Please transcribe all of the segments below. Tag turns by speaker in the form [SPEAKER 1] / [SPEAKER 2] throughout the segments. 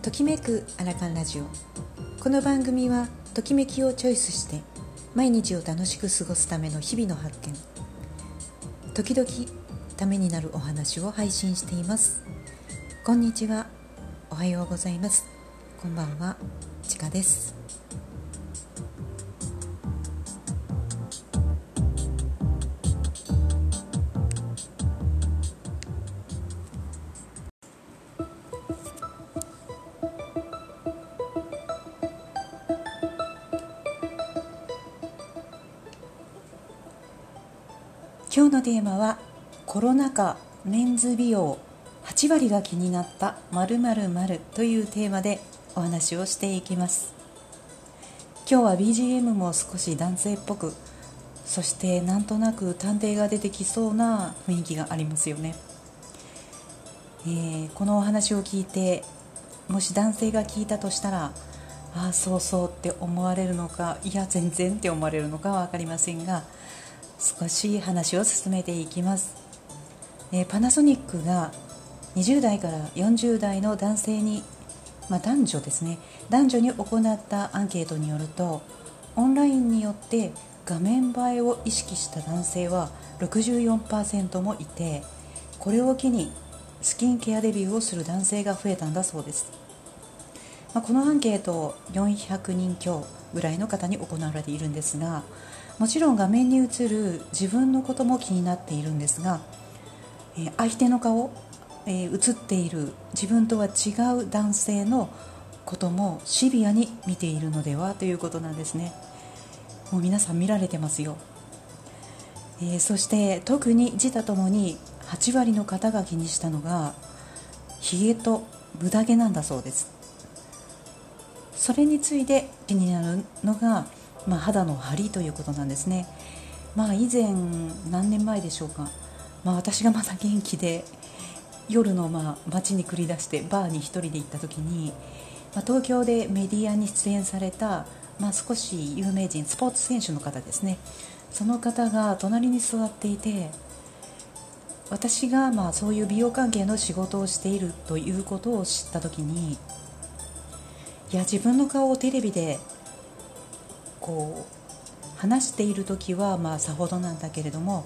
[SPEAKER 1] ときめくアラカンラジオ。この番組はときめきをチョイスして毎日を楽しく過ごすための日々の発見。時々ためになるお話を配信しています。こんにちは。おはようございます。こんばんは。ちかです。今日のテーマはコロナ禍メンズ美容8割が気になった〇〇〇というテーマでお話をしていきます。今日は BGM も少し男性っぽくそしてなんとなく探偵が出てきそうな雰囲気がありますよね、えー、このお話を聞いてもし男性が聞いたとしたらああそうそうって思われるのかいや全然って思われるのかは分かりませんが少し話を進めていきます、え、パナソニックが20代から40代の男性に、まあ、男女ですね。男女に行ったアンケートによるとオンラインによって画面映えを意識した男性は64%もいてこれを機にスキンケアデビューをする男性が増えたんだそうです、まあ、このアンケート400人強ぐらいの方に行われているんですがもちろん画面に映る自分のことも気になっているんですが、え、相手の顔、え、映っている自分とは違う男性のこともシビアに見ているのではということなんですね。もう皆さん見られてますよ、えー、そして特に自他ともに8割の方が気にしたのがひげと無駄毛なんだそうです。それについて気になるのがまあ、肌の張りということなんですね。まあ、以前何年前でしょうか、まあ、私がまだ元気で夜のまあ街に繰り出してバーに1人で行った時に、まあ、東京でメディアに出演された、まあ、少し有名人スポーツ選手の方ですねその方が隣に座っていて私がまあそういう美容関係の仕事をしているということを知った時にいや自分の顔をテレビでこう話している時はまあさほどなんだけれども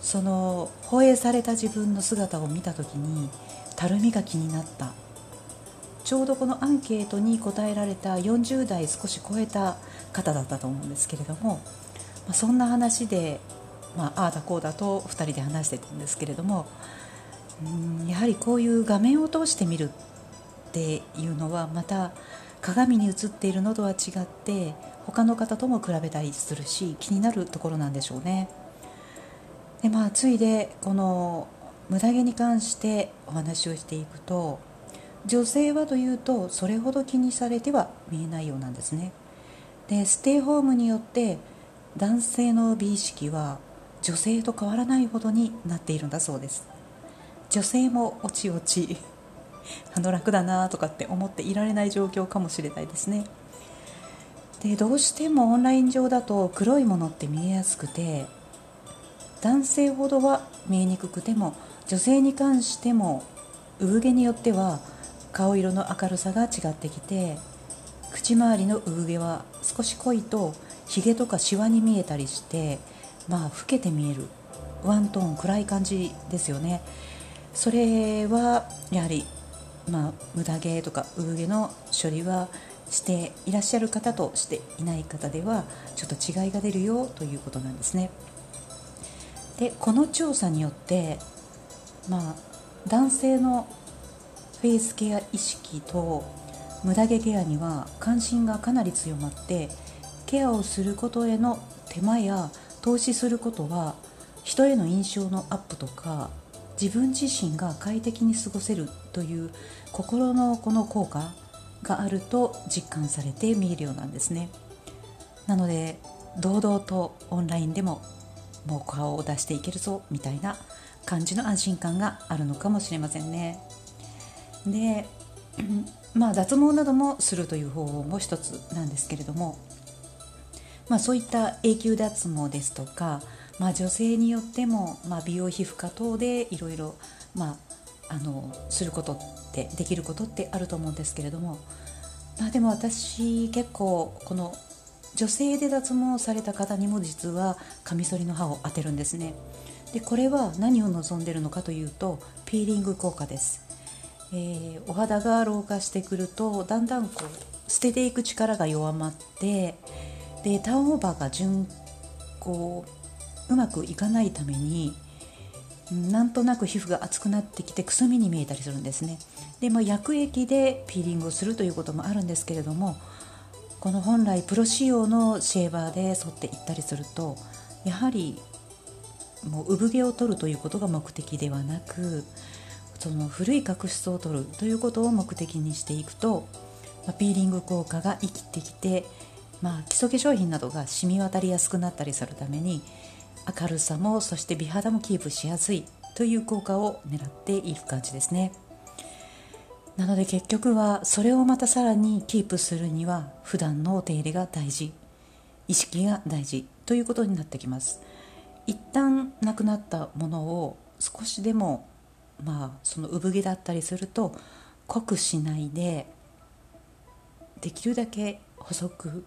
[SPEAKER 1] その放映された自分の姿を見た時にたるみが気になった。ちょうどこのアンケートに答えられた40代少し超えた方だったと思うんですけれども、まあ、そんな話で、まあ、ああだこうだと2人で話してたんですけれどもうんやはりこういう画面を通して見るっていうのはまた鏡に映っているのとは違って他の方とも比べたりするし気になるところなんでしょうね。でまあついでこの無駄毛に関してお話をしていくと女性はというとそれほど気にされては見えないようなんですね。でステイホームによって男性の美意識は女性と変わらないほどになっているんだそうです。女性もおちおちあの楽だなとかって思っていられない状況かもしれないですね。でどうしてもオンライン上だと黒いものって見えやすくて男性ほどは見えにくくても女性に関しても産毛によっては顔色の明るさが違ってきて口周りの産毛は少し濃いとひげとかシワに見えたりしてまあ老けて見えるワントーン暗い感じですよね。それはやはりまあ無駄毛とか産毛の処理はしていらっしゃる方としていない方ではちょっと違いが出るよということなんですね。でこの調査によって、まあ、男性のフェイスケア意識と無駄毛ケアには関心がかなり強まってケアをすることへの手間や投資することは人への印象のアップとか自分自身が快適に過ごせるという心のこの効果があると実感されて見えるようなんですね。なので堂々とオンラインでももう顔を出していけるぞみたいな感じの安心感があるのかもしれませんね。で まあ脱毛などもするという方法も一つなんですけれどもまあそういった永久脱毛ですとか、まあ、女性によっても、まあ、美容皮膚科等でいろいろまあのすることってできることってあると思うんですけれども、まあ、でも私結構この女性で脱毛された方にも実はカミソリの刃を当てるんですね。でこれは何を望んでるのかというとピーリング効果です、えー、お肌が老化してくるとだんだんこう捨てていく力が弱まってでターンオーバーが順こううまくいかないためになんとなく皮膚が厚くなってきてくすみに見えたりするんですね。で、まあ、薬液でピーリングをするということもあるんですけれどもこの本来プロ仕様のシェーバーで剃っていったりするとやはりもう産毛を取るということが目的ではなくその古い角質を取るということを目的にしていくと、まあ、ピーリング効果が生きてきて、まあ、基礎化粧品などが染み渡りやすくなったりするために明るさもそして美肌もキープしやすいという効果を狙っている感じですね。なので結局はそれをまたさらにキープするには普段のお手入れが大事意識が大事ということになってきます。一旦なくなったものを少しでもまあその産毛だったりすると濃くしないでできるだけ細く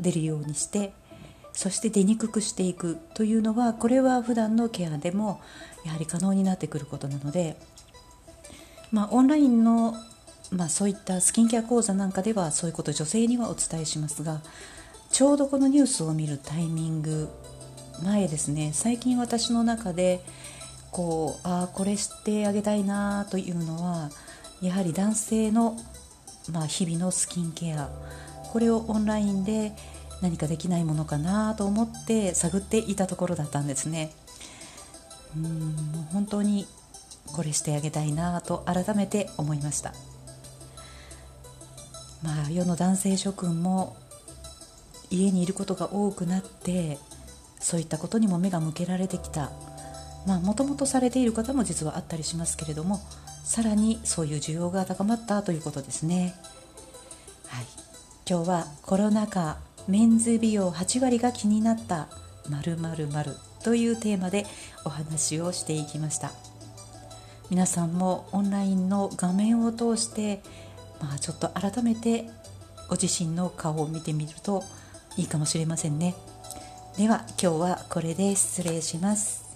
[SPEAKER 1] 出るようにしてそして出にくくしていくというのはこれは普段のケアでもやはり可能になってくることなので、まあ、オンラインの、まあ、そういったスキンケア講座なんかではそういうこと女性にはお伝えしますがちょうどこのニュースを見るタイミング前ですね最近私の中でこうああこれしてあげたいなというのはやはり男性の、まあ、日々のスキンケアこれをオンラインで何かできないものかなと思って探っていたところだったんですね。うん本当にこれしてあげたいなと改めて思いました。まあ世の男性諸君も家にいることが多くなってそういったことにも目が向けられてきた。まあもともとされている方も実はあったりしますけれどもさらにそういう需要が高まったということですね。はい。今日はコロナ禍メンズ美容8割が気になった〇〇〇というテーマでお話をしていきました。皆さんもオンラインの画面を通して、まあ、ちょっと改めてご自身の顔を見てみるといいかもしれませんね。では今日はこれで失礼します。